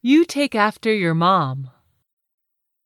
You take after your mom.